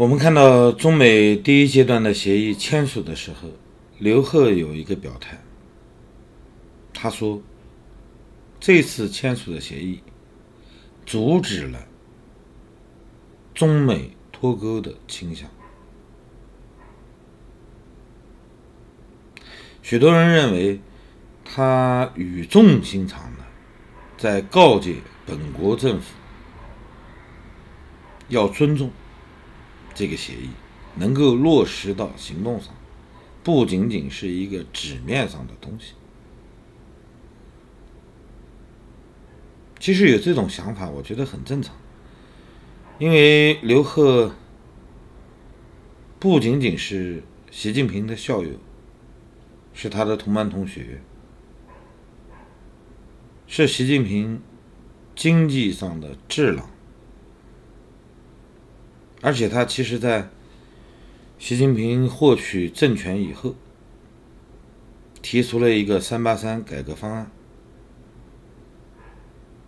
我们看到中美第一阶段的协议签署的时候，刘鹤有一个表态，他说：“这次签署的协议阻止了中美脱钩的倾向。”许多人认为他语重心长的在告诫本国政府要尊重。这个协议能够落实到行动上，不仅仅是一个纸面上的东西。其实有这种想法，我觉得很正常，因为刘鹤不仅仅是习近平的校友，是他的同班同学，是习近平经济上的智囊。而且他其实，在习近平获取政权以后，提出了一个“三八三”改革方案。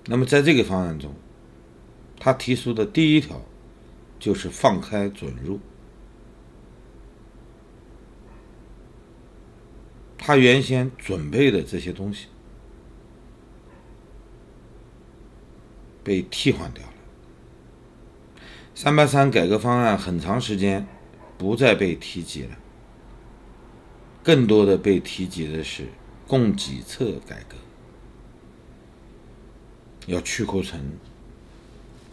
那么，在这个方案中，他提出的第一条就是放开准入。他原先准备的这些东西被替换掉。三八三改革方案很长时间不再被提及了，更多的被提及的是供给侧改革，要去库存、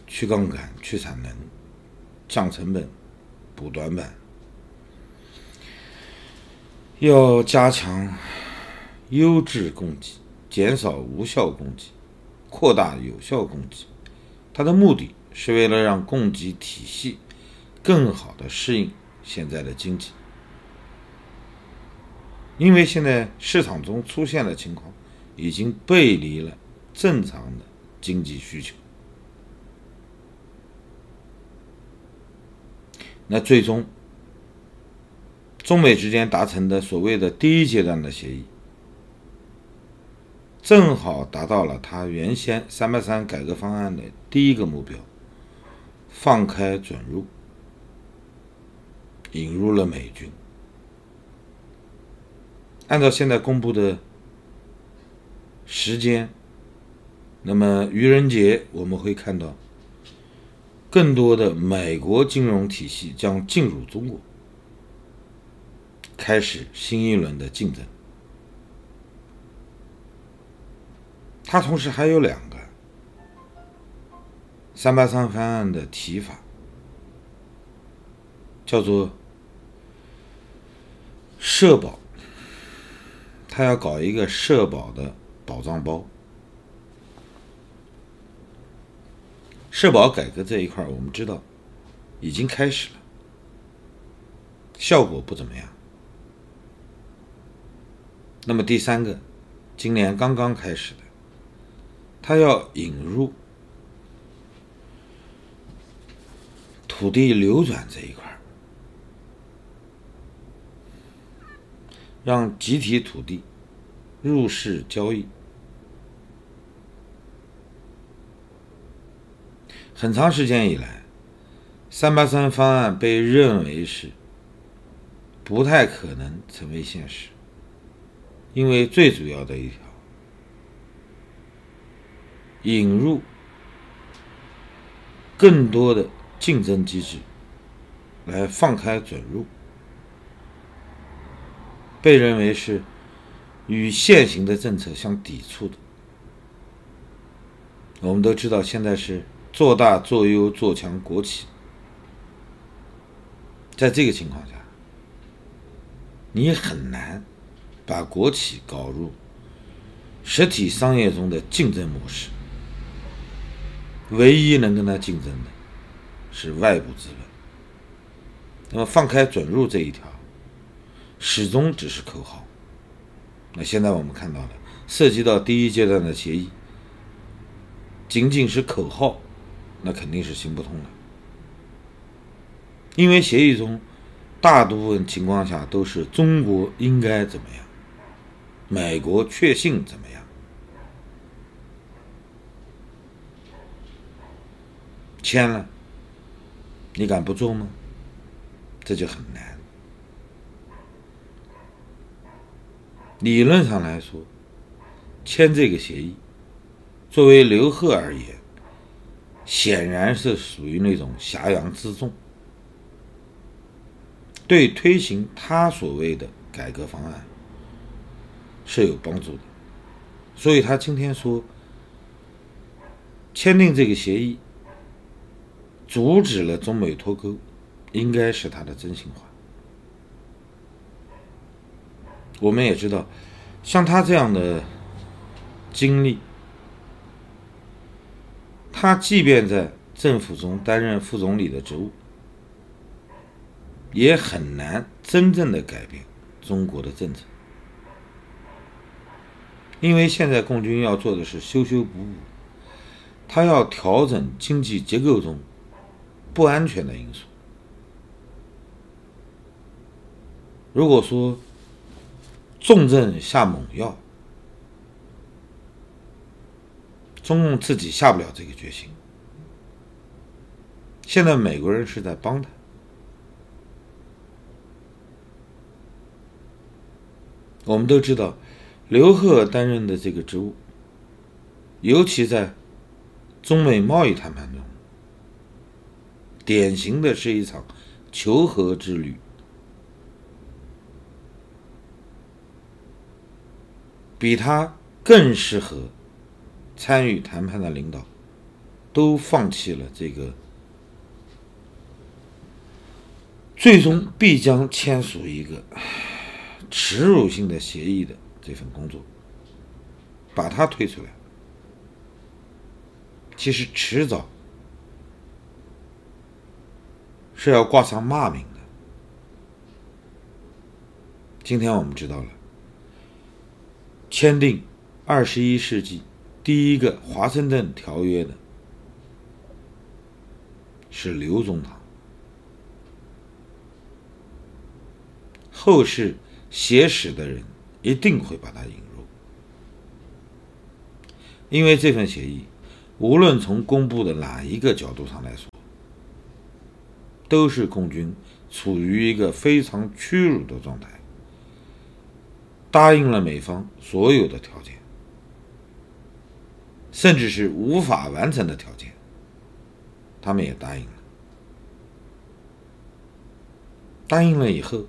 去杠杆、去产能、降成本、补短板，要加强优质供给，减少无效供给，扩大有效供给，它的目的。是为了让供给体系更好的适应现在的经济，因为现在市场中出现的情况已经背离了正常的经济需求，那最终中美之间达成的所谓的第一阶段的协议，正好达到了他原先三八三改革方案的第一个目标。放开准入，引入了美军。按照现在公布的时间，那么愚人节我们会看到更多的美国金融体系将进入中国，开始新一轮的竞争。它同时还有两。三八三方案的提法叫做社保，他要搞一个社保的保障包。社保改革这一块，我们知道已经开始了，效果不怎么样。那么第三个，今年刚刚开始的，他要引入。土地流转这一块让集体土地入市交易。很长时间以来，三八三方案被认为是不太可能成为现实，因为最主要的一条，引入更多的。竞争机制来放开准入，被认为是与现行的政策相抵触的。我们都知道，现在是做大做优做强国企，在这个情况下，你很难把国企搞入实体商业中的竞争模式。唯一能跟他竞争的。是外部资本，那么放开准入这一条，始终只是口号。那现在我们看到了，涉及到第一阶段的协议，仅仅是口号，那肯定是行不通的。因为协议中大部分情况下都是中国应该怎么样，美国确信怎么样，签了。你敢不做吗？这就很难。理论上来说，签这个协议，作为刘贺而言，显然是属于那种挟洋自重，对推行他所谓的改革方案是有帮助的。所以他今天说，签订这个协议，阻止了中美脱钩，应该是他的真心话。我们也知道，像他这样的经历，他即便在政府中担任副总理的职务，也很难真正的改变中国的政策，因为现在共军要做的是修修补补，他要调整经济结构中不安全的因素。如果说，重症下猛药，中共自己下不了这个决心。现在美国人是在帮他。我们都知道，刘鹤担任的这个职务，尤其在中美贸易谈判中，典型的是一场求和之旅。比他更适合参与谈判的领导，都放弃了这个最终必将签署一个耻辱性的协议的这份工作，把他推出来，其实迟早是要挂上骂名的。今天我们知道了。签订二十一世纪第一个华盛顿条约的是刘宗棠，后世写史的人一定会把它引入，因为这份协议无论从公布的哪一个角度上来说，都是共军处于一个非常屈辱的状态。答应了美方所有的条件，甚至是无法完成的条件，他们也答应了。答应了以后，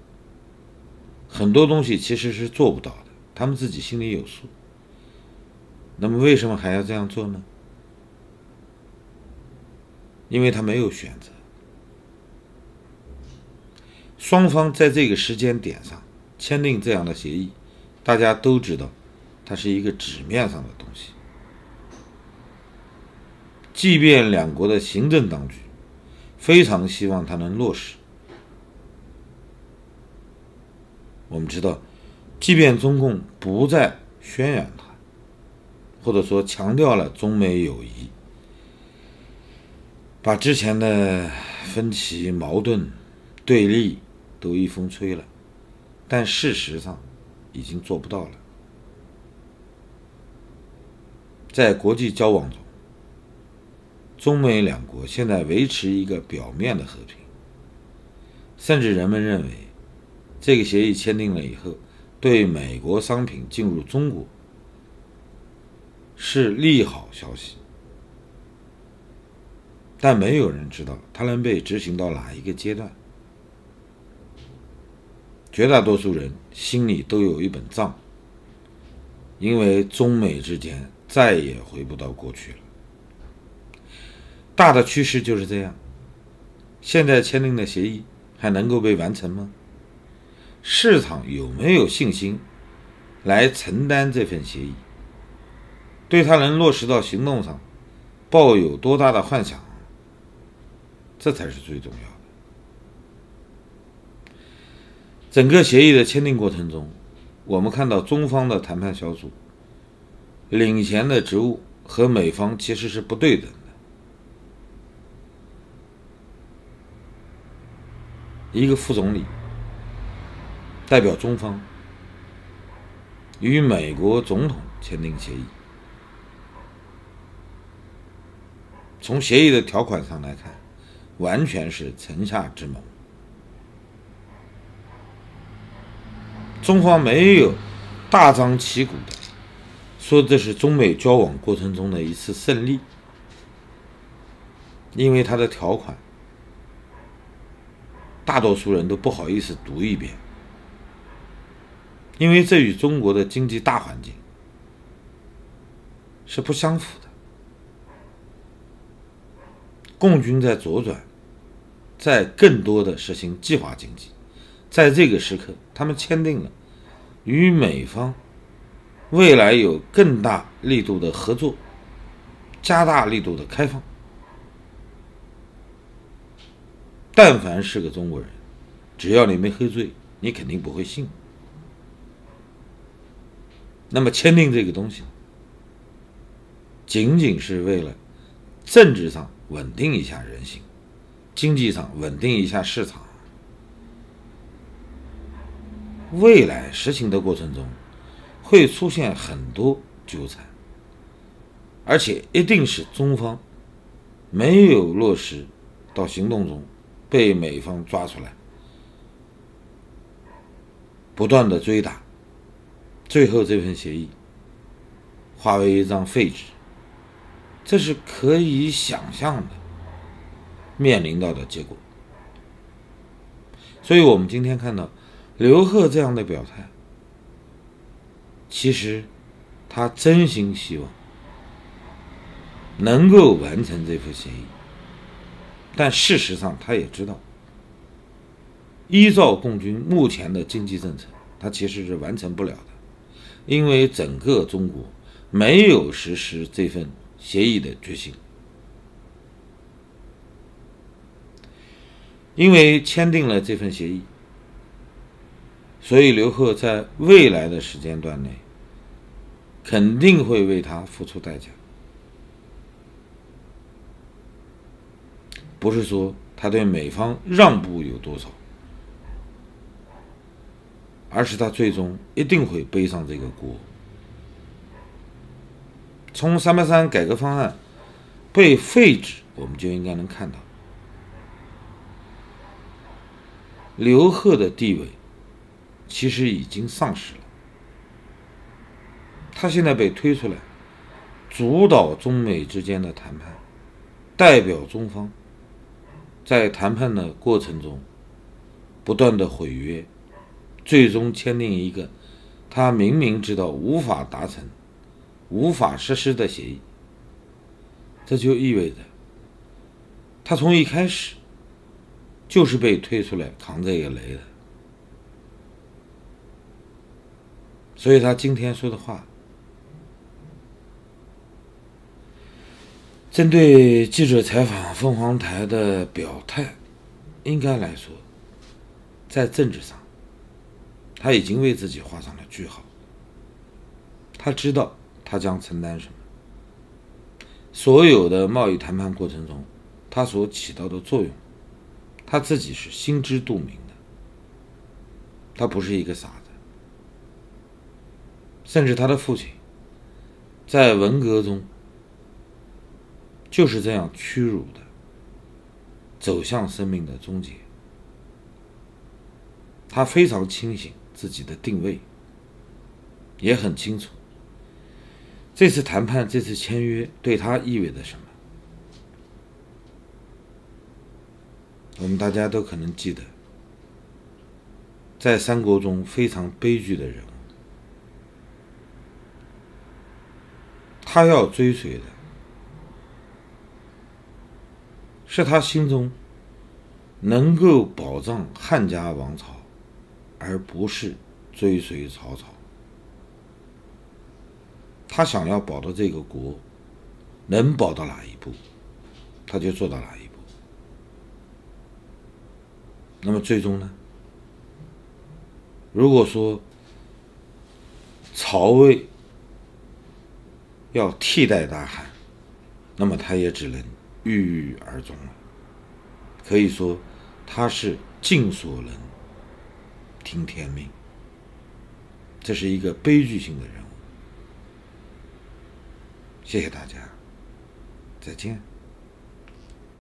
很多东西其实是做不到的，他们自己心里有数。那么为什么还要这样做呢？因为他没有选择。双方在这个时间点上签订这样的协议。大家都知道，它是一个纸面上的东西。即便两国的行政当局非常希望它能落实，我们知道，即便中共不再宣扬它，或者说强调了中美友谊，把之前的分歧、矛盾、对立都一风吹了，但事实上。已经做不到了。在国际交往中，中美两国现在维持一个表面的和平，甚至人们认为，这个协议签订了以后，对美国商品进入中国是利好消息。但没有人知道它能被执行到哪一个阶段。绝大多数人心里都有一本账，因为中美之间再也回不到过去了。大的趋势就是这样。现在签订的协议还能够被完成吗？市场有没有信心来承担这份协议？对他能落实到行动上，抱有多大的幻想？这才是最重要。整个协议的签订过程中，我们看到中方的谈判小组领衔的职务和美方其实是不对等的。一个副总理代表中方与美国总统签订协议，从协议的条款上来看，完全是城下之盟。中方没有大张旗鼓的说这是中美交往过程中的一次胜利，因为它的条款，大多数人都不好意思读一遍，因为这与中国的经济大环境是不相符的。共军在左转，在更多的实行计划经济。在这个时刻，他们签订了与美方未来有更大力度的合作，加大力度的开放。但凡是个中国人，只要你没喝醉，你肯定不会信。那么签订这个东西，仅仅是为了政治上稳定一下人心，经济上稳定一下市场。未来实行的过程中，会出现很多纠缠，而且一定是中方没有落实到行动中，被美方抓出来，不断的追打，最后这份协议化为一张废纸，这是可以想象的面临到的结果。所以我们今天看到。刘贺这样的表态，其实他真心希望能够完成这份协议，但事实上他也知道，依照共军目前的经济政策，他其实是完成不了的，因为整个中国没有实施这份协议的决心，因为签订了这份协议。所以，刘贺在未来的时间段内，肯定会为他付出代价。不是说他对美方让步有多少，而是他最终一定会背上这个锅。从三八三改革方案被废止，我们就应该能看到刘贺的地位。其实已经丧失了。他现在被推出来，主导中美之间的谈判，代表中方，在谈判的过程中不断的毁约，最终签订一个他明明知道无法达成、无法实施的协议。这就意味着，他从一开始就是被推出来扛这个雷的。所以他今天说的话，针对记者采访凤凰台的表态，应该来说，在政治上，他已经为自己画上了句号。他知道他将承担什么，所有的贸易谈判过程中，他所起到的作用，他自己是心知肚明的。他不是一个傻子。甚至他的父亲，在文革中就是这样屈辱的走向生命的终结。他非常清醒自己的定位，也很清楚这次谈判、这次签约对他意味着什么。我们大家都可能记得，在三国中非常悲剧的人物。他要追随的，是他心中能够保障汉家王朝，而不是追随曹操。他想要保的这个国，能保到哪一步，他就做到哪一步。那么最终呢？如果说曹魏，要替代大汉，那么他也只能郁郁而终了。可以说，他是尽所能，听天命。这是一个悲剧性的人物。谢谢大家，再见。